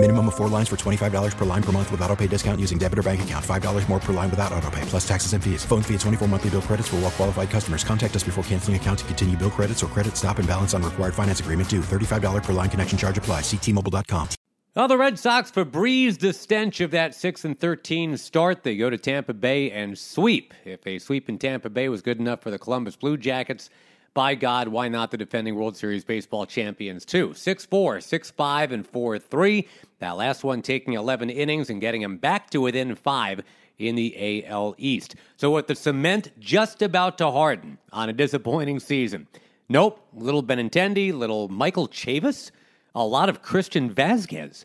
Minimum of four lines for $25 per line per month with auto pay discount using debit or bank account. $5 more per line without auto pay, plus taxes and fees. Phone fee at 24 monthly bill credits for all well qualified customers. Contact us before canceling account to continue bill credits or credit stop and balance on required finance agreement due. $35 per line connection charge apply. Ctmobile.com. Well, the Red Sox Febreze the stench of that 6 and 13 start. They go to Tampa Bay and sweep. If a sweep in Tampa Bay was good enough for the Columbus Blue Jackets, by God, why not the defending World Series baseball champions too? 6 4, 6 5, and 4 3. That last one taking 11 innings and getting them back to within five in the AL East. So, with the cement just about to harden on a disappointing season, nope, little Benintendi, little Michael Chavis, a lot of Christian Vazquez,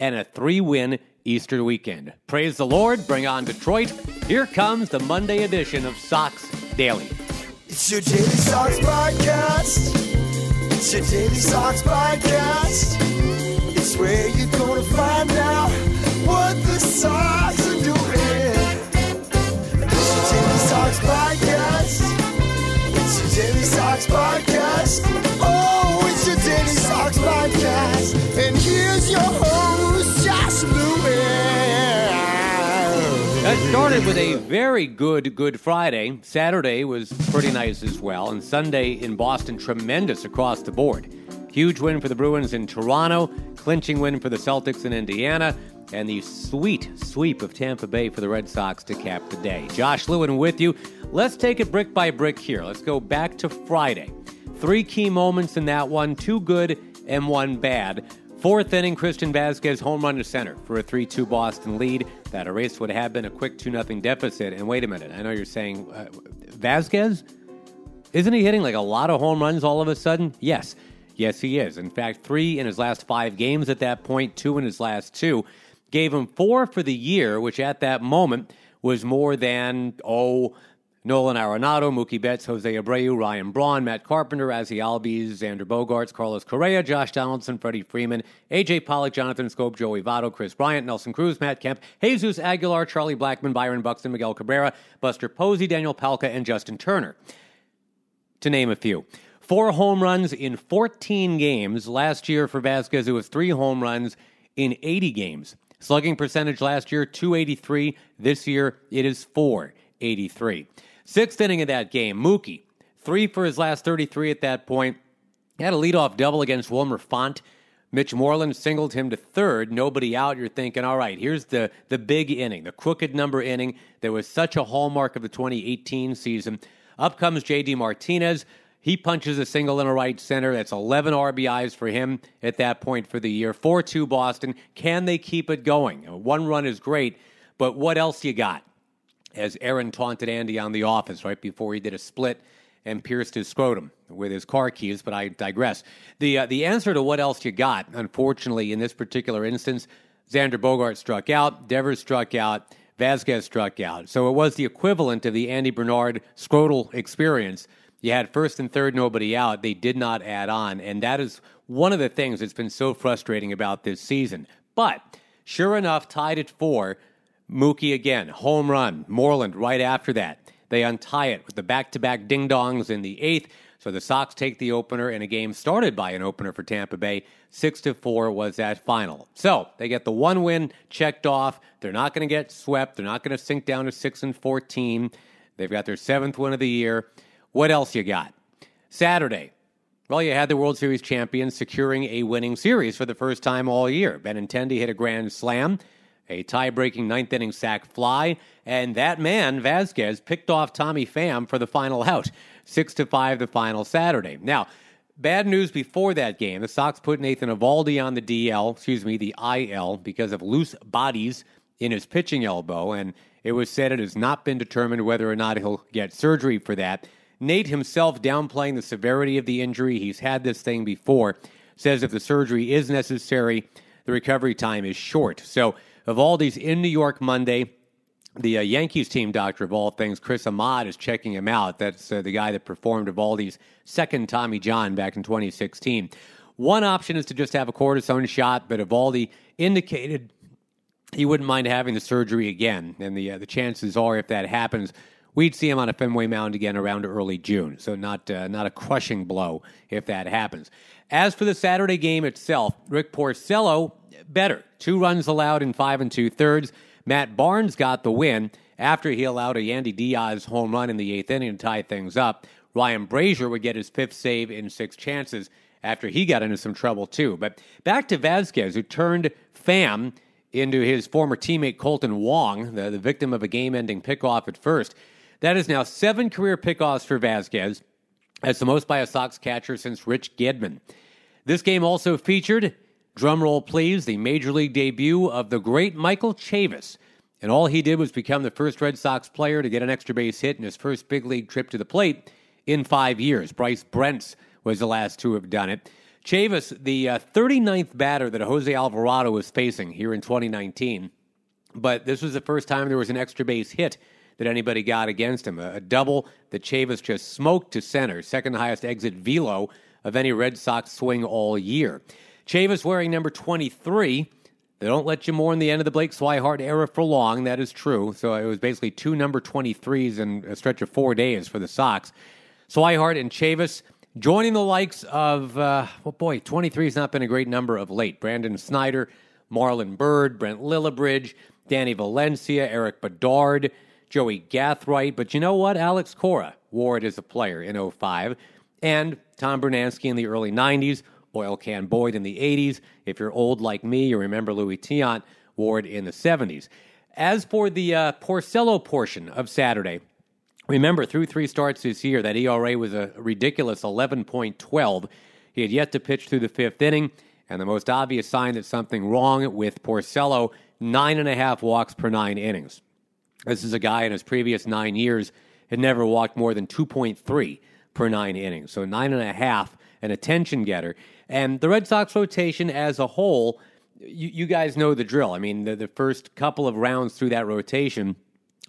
and a three win Easter weekend. Praise the Lord, bring on Detroit. Here comes the Monday edition of Sox Daily. It's your Daily Sox podcast. It's your Daily Sox podcast. It's where you're gonna find out what the Sox are doing. It's your Daily Sox podcast. It's your Daily Sox podcast. Started with a very good Good Friday. Saturday was pretty nice as well. And Sunday in Boston, tremendous across the board. Huge win for the Bruins in Toronto, clinching win for the Celtics in Indiana, and the sweet sweep of Tampa Bay for the Red Sox to cap the day. Josh Lewin with you. Let's take it brick by brick here. Let's go back to Friday. Three key moments in that one, two good and one bad. Fourth inning, Christian Vazquez home run to center for a 3 2 Boston lead. That erased what had been a quick 2 0 deficit. And wait a minute, I know you're saying uh, Vazquez? Isn't he hitting like a lot of home runs all of a sudden? Yes. Yes, he is. In fact, three in his last five games at that point, two in his last two. Gave him four for the year, which at that moment was more than, oh, Nolan Arenado, Mookie Betts, Jose Abreu, Ryan Braun, Matt Carpenter, Ozzie Albies, Xander Bogaerts, Carlos Correa, Josh Donaldson, Freddie Freeman, AJ Pollock, Jonathan Schoop, Joey Votto, Kris Bryant, Nelson Cruz, Matt Kemp, Jesus Aguilar, Charlie Blackmon, Byron Buxton, Miguel Cabrera, Buster Posey, Daniel Palka, and Justin Turner, to name a few. Four home runs in 14 games. Last year for Vazquez, it was three home runs in 80 games. Slugging percentage last year, 283. This year, it is 483. Sixth inning of that game, Mookie, three for his last 33 at that point. He had a leadoff double against Wilmer Font. Mitch Moreland singled him to third, nobody out. You're thinking, all right, here's the, the big inning, the crooked number inning that was such a hallmark of the 2018 season. Up comes JD Martinez. He punches a single in a right center. That's 11 RBIs for him at that point for the year. 4 2 Boston. Can they keep it going? One run is great, but what else you got? As Aaron taunted Andy on the office right before he did a split and pierced his scrotum with his car keys, but I digress. The, uh, the answer to what else you got, unfortunately, in this particular instance, Xander Bogart struck out, Devers struck out, Vazquez struck out. So it was the equivalent of the Andy Bernard scrotal experience. You had first and third, nobody out. They did not add on. And that is one of the things that's been so frustrating about this season. But sure enough, tied at four. Mookie again, home run. Moreland right after that. They untie it with the back to back ding dongs in the eighth. So the Sox take the opener in a game started by an opener for Tampa Bay. Six to four was that final. So they get the one win checked off. They're not going to get swept. They're not going to sink down to six and fourteen. They've got their seventh win of the year. What else you got? Saturday. Well, you had the World Series champions securing a winning series for the first time all year. Benintendi hit a grand slam, a tie-breaking ninth inning sac fly, and that man Vazquez picked off Tommy Pham for the final out. Six to five, the final Saturday. Now, bad news before that game: the Sox put Nathan Eovaldi on the DL, excuse me, the IL, because of loose bodies in his pitching elbow, and it was said it has not been determined whether or not he'll get surgery for that. Nate himself downplaying the severity of the injury. He's had this thing before. Says if the surgery is necessary, the recovery time is short. So, Eovaldi's in New York Monday. The uh, Yankees team doctor of all things, Chris Ahmad, is checking him out. That's uh, the guy that performed Eovaldi's second Tommy John back in 2016. One option is to just have a cortisone shot, but Evaldi indicated he wouldn't mind having the surgery again. And the uh, the chances are, if that happens, we'd see him on a Fenway mound again around early June. So not uh, not a crushing blow if that happens. As for the Saturday game itself, Rick Porcello better. Two runs allowed in five and two thirds. Matt Barnes got the win after he allowed a Yandy Diaz home run in the eighth inning to tie things up. Ryan Brasier would get his fifth save in six chances after he got into some trouble too. But back to Vazquez, who turned Pham into his former teammate Kolten Wong, the, the victim of a game-ending pickoff at first. That is now seven career pickoffs for Vazquez. That's the most by a Sox catcher since Rich Gedman. This game also featured, drumroll please, the major league debut of the great Michael Chavis. And all he did was become the first Red Sox player to get an extra base hit in his first big league trip to the plate in five years. Bryce Brentz was the last to have done it. Chavis, the uh, 39th batter that Jose Alvarado was facing here in 2019, but this was the first time there was an extra base hit that anybody got against him. A, a double that Chavis just smoked to center, second highest exit velo of any Red Sox swing all year. Chavis wearing number 23. They don't let you mourn the end of the Blake Swihart era for long. That is true. So it was basically two number 23s in a stretch of four days for the Sox. Swihart and Chavis joining the likes of, uh, well, boy, 23 has not been a great number of late. Brandon Snyder, Marlon Byrd, Brent Lillibridge, Danny Valencia, Eric Bedard, Joey Gathright. But you know what? Alex Cora wore it as a player in 05. And Tom Brunansky in the early 90s, Oil Can Boyd in the 80s. If you're old like me, you remember Louis Tiant it in the 70s. As for the uh, Porcello portion of Saturday, remember through three starts this year, that ERA was a ridiculous 11.12. He had yet to pitch through the fifth inning, and the most obvious sign that something wrong with Porcello, nine and a half walks per nine innings. This is a guy in his previous nine years had never walked more than 2.3 per nine innings. So nine and a half, an attention getter. And the Red Sox rotation as a whole, you, you guys know the drill. I mean, the, the first couple of rounds through that rotation,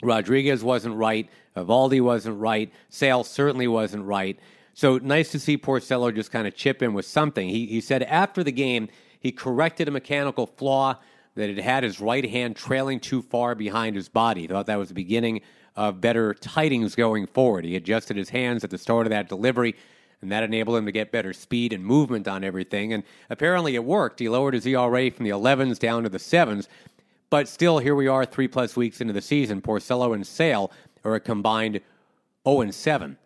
Rodriguez wasn't right, Eovaldi wasn't right, Sale certainly wasn't right. So nice to see Porcello just kind of chip in with something. He, he said after the game, he corrected a mechanical flaw that had had his right hand trailing too far behind his body. He thought that was the beginning of better tidings going forward. He adjusted his hands at the start of that delivery, and that enabled him to get better speed and movement on everything. And apparently it worked. He lowered his ERA from the 11s down to the 7s. But still, here we are three plus weeks into the season. Porcello and Sale are a combined 0 and 7.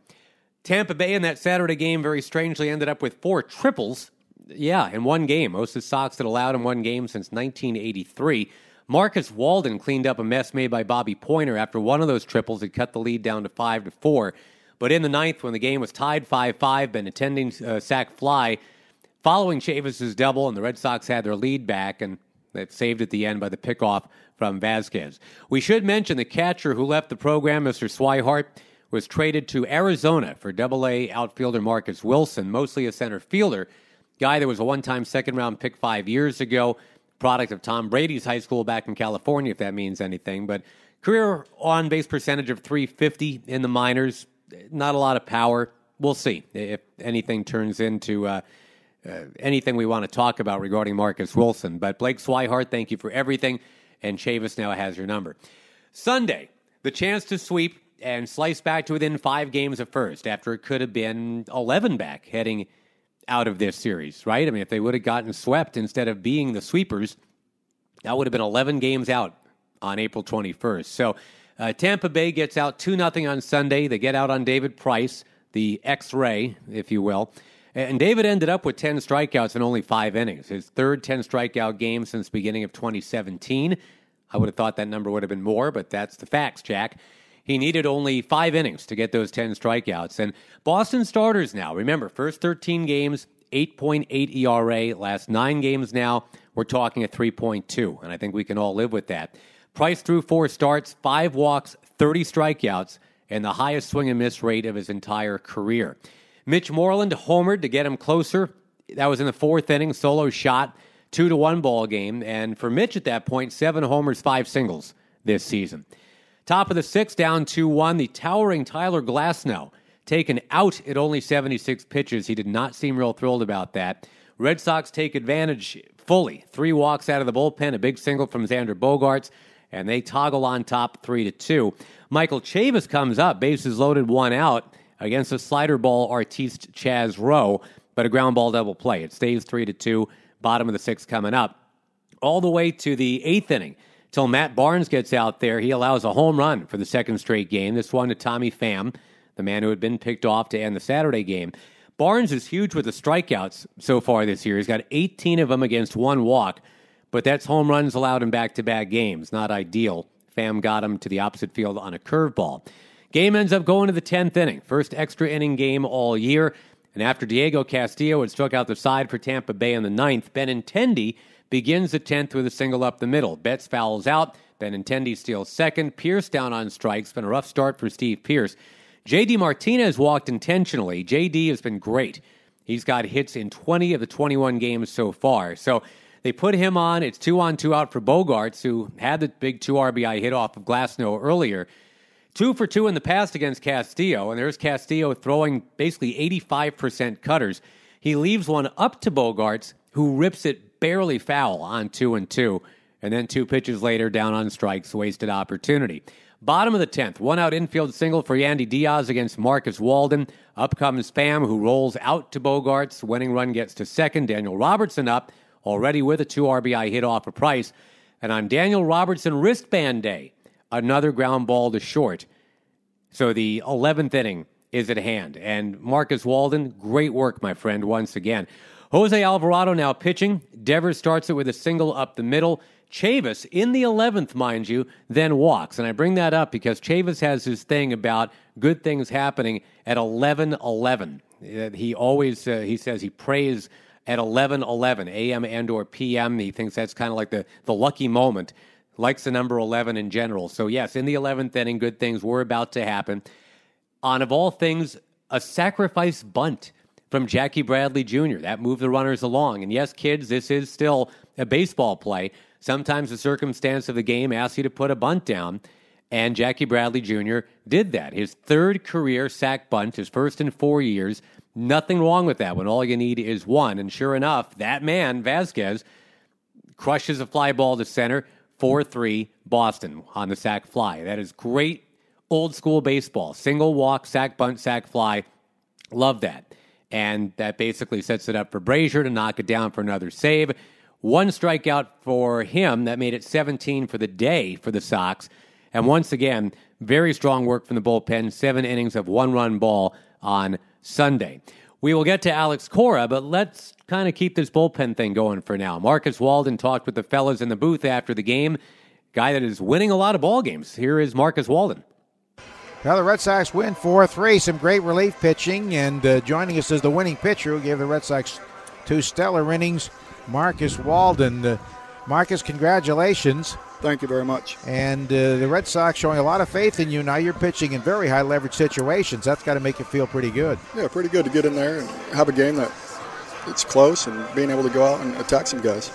Tampa Bay in that Saturday game very strangely ended up with four triples. Yeah, in one game. Most of the Sox had allowed in one game since 1983. Marcus Walden cleaned up a mess made by Bobby Poyner after one of those triples had cut the lead down to five to four. But in the ninth, when the game was tied five-five, Benintendi uh, sac fly following Chavis's double, and the Red Sox had their lead back, and that saved at the end by the pickoff from Vazquez. We should mention the catcher who left the program, Mr. Swihart, was traded to Arizona for Double A outfielder Marcus Wilson, mostly a center fielder, guy that was a one-time second-round pick five years ago product of Tom Brady's high school back in California, if that means anything. But career on base percentage of 350 in the minors, not a lot of power. We'll see if anything turns into uh, uh, anything we want to talk about regarding Marcus Wilson. But Blake Swihart, thank you for everything. And Chavis now has your number. Sunday, the chance to sweep and slice back to within five games of first after it could have been 11 back heading out of this series, right? I mean, if they would have gotten swept instead of being the sweepers, that would have been 11 games out on April 21st. So uh, Tampa Bay gets out 2 0 on Sunday. They get out on David Price, the X ray, if you will. And David ended up with 10 strikeouts in only five innings, his third 10 strikeout game since beginning of 2017. I would have thought that number would have been more, but that's the facts, Jack. He needed only five innings to get those 10 strikeouts. And Boston starters now, remember, first 13 games, 8.8 ERA. Last nine games now, we're talking a 3.2. And I think we can all live with that. Price through four starts, five walks, 30 strikeouts, and the highest swing and miss rate of his entire career. Mitch Moreland homered to get him closer. That was in the fourth inning, solo shot, two to one ball game. And for Mitch at that point, seven homers, five singles this season. Top of the sixth, down 2 1. The towering Tyler Glasnow taken out at only 76 pitches. He did not seem real thrilled about that. Red Sox take advantage fully. Three walks out of the bullpen, a big single from Xander Bogaerts, and they toggle on top three to two. Michael Chavis comes up, bases loaded, one out against a slider ball artiste Chaz Roe, but a ground ball double play. It stays three to two. Bottom of the sixth coming up, all the way to the eighth inning. Till Matt Barnes gets out there, he allows a home run for the second straight game. This one to Tommy Pham, the man who had been picked off to end the Saturday game. Barnes is huge with the strikeouts so far this year. He's got 18 of them against one walk, but that's home runs allowed in back to back games. Not ideal. Pham got him to the opposite field on a curveball. Game ends up going to the 10th inning. First extra inning game all year. And after Diego Castillo had struck out the side for Tampa Bay in the ninth, Benintendi begins the 10th with a single up the middle. Betts fouls out. Benintendi steals second. Pearce down on strikes. Been a rough start for Steve Pearce. JD Martinez walked intentionally. JD has been great. He's got hits in 20 of the 21 games so far. So they put him on. It's two on, two out for Bogaerts, who had the big two RBI hit off of Glasnow earlier. Two for two in the past against Castillo, and there's Castillo throwing basically 85% cutters. He leaves one up to Bogaerts, who rips it barely foul on two and two, and then two pitches later, down on strikes, wasted opportunity. Bottom of the 10th, one out infield single for Yandy Diaz against Marcus Walden. Up comes Pham, who rolls out to Bogaerts. Winning run gets to second. Daniel Robertson up, already with a two RBI hit off of price. And on Daniel Robertson wristband day, another ground ball to short. So the 11th inning is at hand. And Marcus Walden, great work, my friend, once again. Jose Alvarado now pitching. Devers starts it with a single up the middle. Chavis, in the 11th, mind you, then walks. And I bring that up because Chavis has his thing about good things happening at 11 11. Uh, he always, uh, he says he prays at 11 11, a.m. and or p.m. He thinks that's kind of like the, the lucky moment. Likes the number 11 in general. So, yes, in the 11th inning, good things were about to happen. On, of all things, a sacrifice bunt from Jackie Bradley Jr. That moved the runners along. And yes, kids, this is still a baseball play. Sometimes the circumstance of the game asks you to put a bunt down, and Jackie Bradley Jr. did that. His third career sack bunt, his first in four years. Nothing wrong with that when all you need is one. And sure enough, that man, Vazquez, crushes a fly ball to center, 4 3 Boston on the sack fly. That is great old school baseball. Single walk, sack bunt, sack fly. Love that. And that basically sets it up for Brasier to knock it down for another save. One strikeout for him that made it 17 for the day for the Sox. And once again, very strong work from the bullpen. Seven innings of one run ball on Sunday. We will get to Alex Cora, but let's kind of keep this bullpen thing going for now. Marcus Walden talked with the fellas in the booth after the game. Guy that is winning a lot of ball games. Here is Marcus Walden. Now the Red Sox win 4 3. Some great relief pitching, and uh, joining us is the winning pitcher who gave the Red Sox two stellar innings Marcus Walden. Uh, Marcus, congratulations. Thank you very much. And uh, the Red Sox showing a lot of faith in you. Now you're pitching in very high leverage situations. That's got to make you feel pretty good. Yeah, pretty good to get in there and have a game that it's close and being able to go out and attack some guys.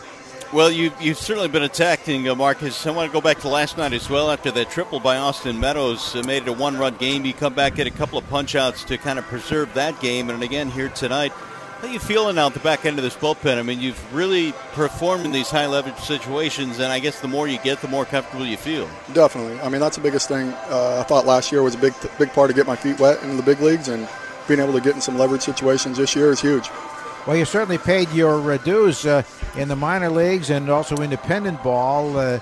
Well, you, you've certainly been attacking, uh, Marcus. I want to go back to last night as well. After that triple by Austin Meadows uh, made it a one run game, you come back, get a couple of punch outs to kind of preserve that game. And again, here tonight, how are you feeling out the back end of this bullpen? I mean, you've really performed in these high leverage situations, and I guess the more you get, the more comfortable you feel. Definitely. I mean, that's the biggest thing. Uh, I thought last year was a big, big part to get my feet wet in the big leagues, and being able to get in some leverage situations this year is huge. Well, you certainly paid your uh, dues uh, in the minor leagues and also independent ball. Uh,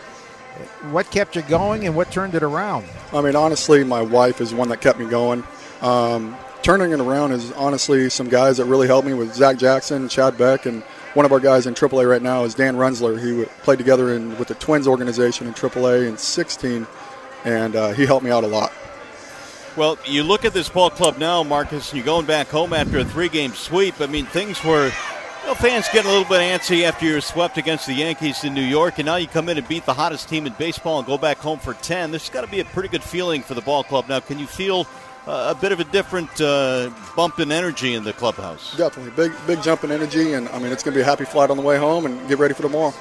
what kept you going, and what turned it around? I mean, honestly, my wife is the one that kept me going. Um, turning it around is honestly some guys that really helped me with Zach Jackson, Chad Beck, and one of our guys in AAA right now is Dan Runzler. He played together in, with the Twins organization in AAA in 16, and uh, he helped me out a lot. Well, you look at this ball club now, Marcus, and you're going back home after a three-game sweep. I mean, things were, know, fans getting a little bit antsy after you were swept against the Yankees in New York, and now you come in and beat the hottest team in baseball and go back home for 10. This has got to be a pretty good feeling for the ball club now. Can you feel – a bit of a different uh, bump in energy in the clubhouse. Definitely, big big jump in energy, and I mean it's going to be a happy flight on the way home, and get ready for tomorrow.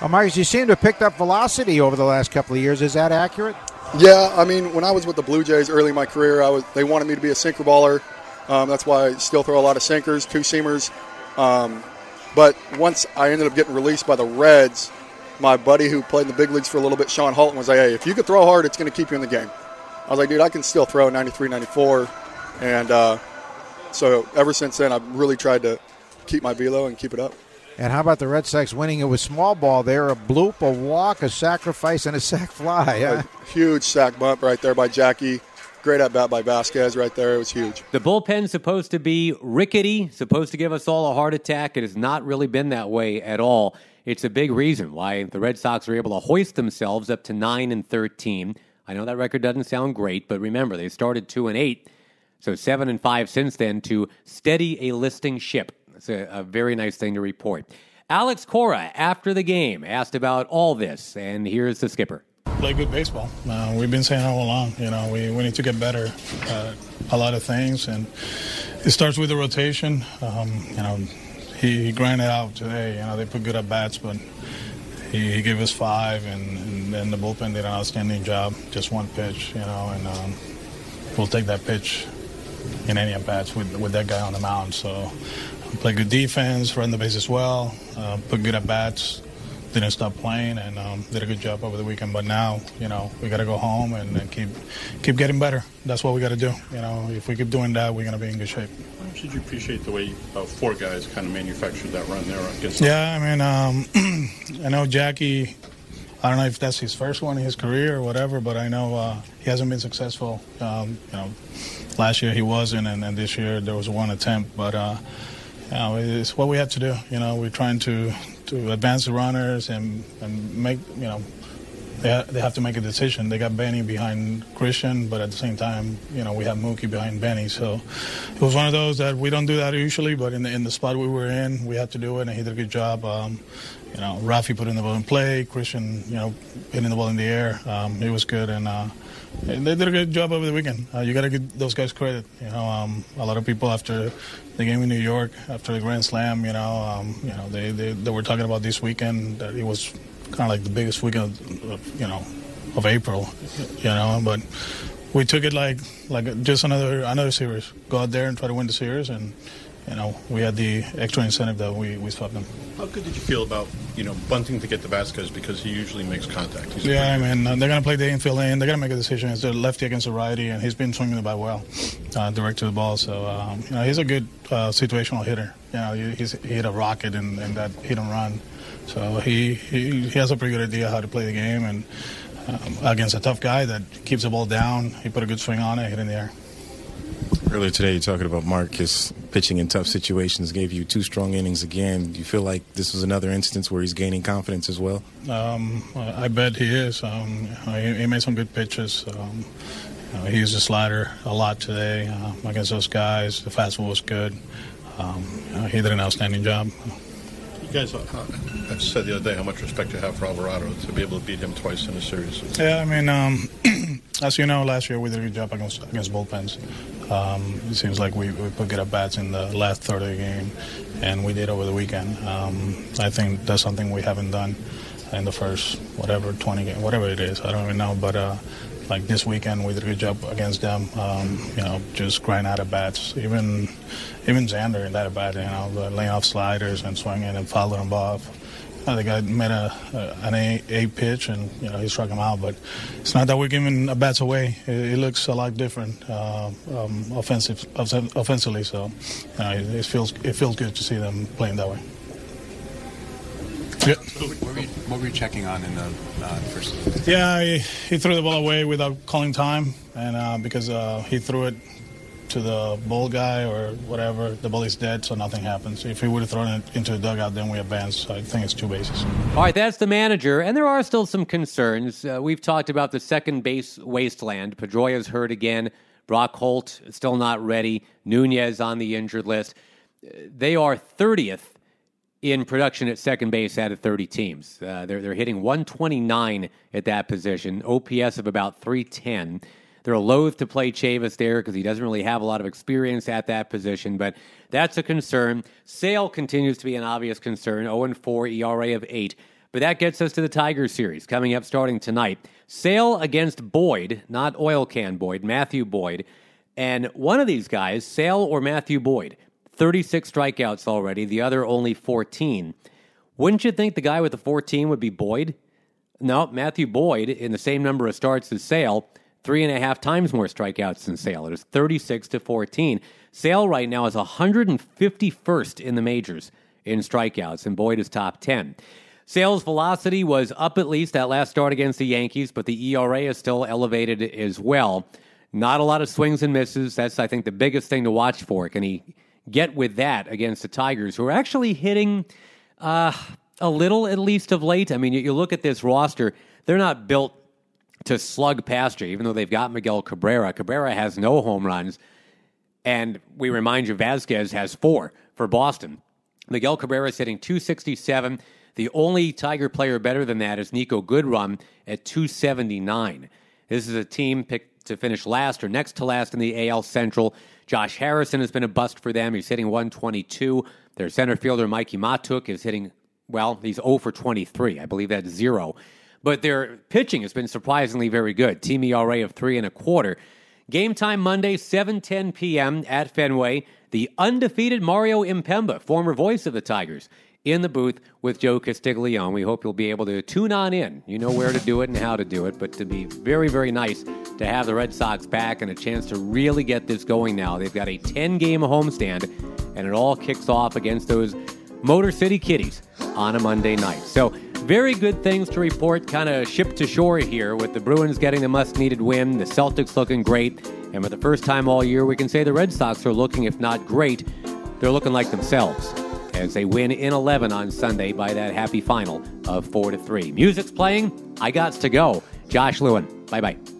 Well, Marcus, you seem to have picked up velocity over the last couple of years. Is that accurate? Yeah, I mean when I was with the Blue Jays early in my career, I was they wanted me to be a sinker baller. Um, that's why I still throw a lot of sinkers, two seamers. Um, But once I ended up getting released by the Reds, my buddy who played in the big leagues for a little bit, Sean Halton, was like, hey, if you could throw hard, it's going to keep you in the game. I was like, dude, I can still throw 93, 94. And uh, so ever since then, I've really tried to keep my velo and keep it up. And how about the Red Sox winning it with small ball there? A bloop, a walk, a sacrifice, and a sac fly. Huh? A huge sack bump right there by Jackie. Great at bat by Vazquez right there. It was huge. The bullpen's supposed to be rickety, supposed to give us all a heart attack. It has not really been that way at all. It's a big reason why the Red Sox are able to hoist themselves up to 9 and 13. I know that record doesn't sound great, but remember, they started 2 and 8. So 7 and 5 since then to steady a listing ship. It's a, a very nice thing to report. Alex Cora, after the game, asked about all this, and here's the skipper. Play good baseball. Uh, we've been saying all along, you know, we, we need to get better at a lot of things, and it starts with the rotation. Um, you know, he, he grinded out today. You know, they put good at bats, but he, he gave us five, and, then the bullpen did an outstanding job. Just one pitch, you know, and um, we'll take that pitch in any at bats with, with that guy on the mound. So play good defense, run the bases well, uh, put good at bats. Didn't stop playing and um, did a good job over the weekend. But now, you know, we got to go home and, and, keep keep getting better. That's what we got to do. You know, if we keep doing that, we're going to be in good shape. Did you appreciate the way uh, four guys kind of manufactured that run there against? Yeah, I mean, um, I know Jackie. I don't know if that's his first one in his career or whatever, but I know uh, he hasn't been successful. Um, you know, last year he wasn't, and, and, this year there was one attempt, but. Uh, it's what we have to do. You know, we're trying to, to advance the runners and, and make, you know, they, ha- they have to make a decision. They got Benny behind Christian, but at the same time, you know, we have Mookie behind Benny. So it was one of those that we don't do that usually, but in the, in the spot we were in, we had to do it, and he did a good job. Um, you know, Rafi put in the ball in play, Christian, you know, hitting the ball in the air. Um, it was good, and uh, they did a good job over the weekend. Uh, you got to give those guys credit. You know, um, a lot of people after the game in New York, after the Grand Slam, you know, um, you know, they, they, they were talking about this weekend that it was kind of like the biggest weekend, of, you know, of April, you know. But we took it like like just another another series. Go out there and try to win the series, and you know, we had the extra incentive that we, we swept them. How good did you feel about, you know, bunting to get to Vazquez because he usually makes contact? He's yeah, I mean, uh, they're going to play the infield in. They're going to make a decision. It's a lefty against a righty, and he's been swinging the bat well, uh, direct to the ball. So, um, you know, he's a good uh, situational hitter. You know, he, he's, he hit a rocket in, in that hit and run. So he, he, he has a pretty good idea how to play the game. And um, against a tough guy that keeps the ball down, he put a good swing on it, hit in the air. Earlier today, you're talking about Marcus pitching in tough situations, gave you two strong innings again. Do you feel like this was another instance where he's gaining confidence as well? Um, I bet he is. Um, he, he, made some good pitches. Um, you know, he used the slider a lot today uh, against those guys. The fastball was good. Um, you know, he did an outstanding job. You guys uh, have said the other day how much respect you have for Alvarado to be able to beat him twice in a series. Yeah, I mean, um, as you know, last year we did a good job against, against bullpens. Um, it seems like we, we put good at bats in the last third of the game, and we did over the weekend. Um, I think that's something we haven't done in the first whatever 20 game, whatever it is. I don't even know, but uh, like this weekend we did a good job against them. Um, you know, just grind out of bats. Even even Xander in that at bat, you know, laying off sliders and swinging and fouling them off. I think I made a, a an A, pitch and you know he struck him out, but it's not that we're giving a bats away. It, it looks a lot different uh, um, offensive offensively. So you know, it, it, feels it feels good to see them playing that way. Yeah. What were, you, what were you checking on in the uh, first? Yeah, he, he, threw the ball away without calling time, and uh, because uh, he threw it to the bull guy or whatever, the ball is dead, so nothing happens. If he would have thrown it into the dugout, then we advance. So I think it's two bases. All right, that's the manager, and there are still some concerns. Uh, we've talked about the second base wasteland. Pedroia's hurt again. Brock Holt still not ready. Nunez on the injured list. They are 30th in production at second base out of 30 teams. Uh, they're, they're hitting 129 at that position, OPS of about 310. They're loath to play Chavis there because he doesn't really have a lot of experience at that position, but that's a concern. Sale continues to be an obvious concern 0 4 ERA of 8. But that gets us to the Tigers series coming up starting tonight. Sale against Boyd, not oil can Boyd, Matthew Boyd. And one of these guys, Sale or Matthew Boyd, 36 strikeouts already, the other only 14. Wouldn't you think the guy with the 14 would be Boyd? No, Matthew Boyd, in the same number of starts as Sale, three and a half times more strikeouts than Sale. It was 36 to 14. Sale right now is 151st in the majors in strikeouts, and Boyd is top 10. Sale's velocity was up at least that last start against the Yankees, but the ERA is still elevated as well. Not a lot of swings and misses. That's, I think, the biggest thing to watch for. Can he get with that against the Tigers, who are actually hitting uh, a little, at least of late? I mean, you, you look at this roster, they're not built to slug past you, even though they've got Miguel Cabrera. Cabrera has no home runs, and we remind you, Vazquez has four for Boston. Miguel Cabrera is hitting 267. The only Tiger player better than that is Niko Goodrum at 279. This is a team picked to finish last or next to last in the AL Central. Josh Harrison has been a bust for them. He's hitting 122. Their center fielder, Mikie Mahtook, is hitting, well, he's 0 for 23. I believe that's zero. But their pitching has been surprisingly very good. Team ERA of three and a quarter. Game time Monday, 7:10 p.m. at Fenway. The undefeated Mario Impemba, former voice of the Tigers, in the booth with Joe Castiglione. We hope you'll be able to tune on in. You know where to do it and how to do it, but to be very, very nice to have the Red Sox back and a chance to really get this going now. They've got a 10 game homestand, and it all kicks off against those Motor City Kitties on a Monday night. So, very good things to report, kind of ship to shore here with the Bruins getting the must needed win, the Celtics looking great, and for the first time all year, we can say the Red Sox are looking, if not great, they're looking like themselves as they win in 11 on Sunday by that happy final of 4 to 3. Music's playing. I got to go. Josh Lewin. Bye bye.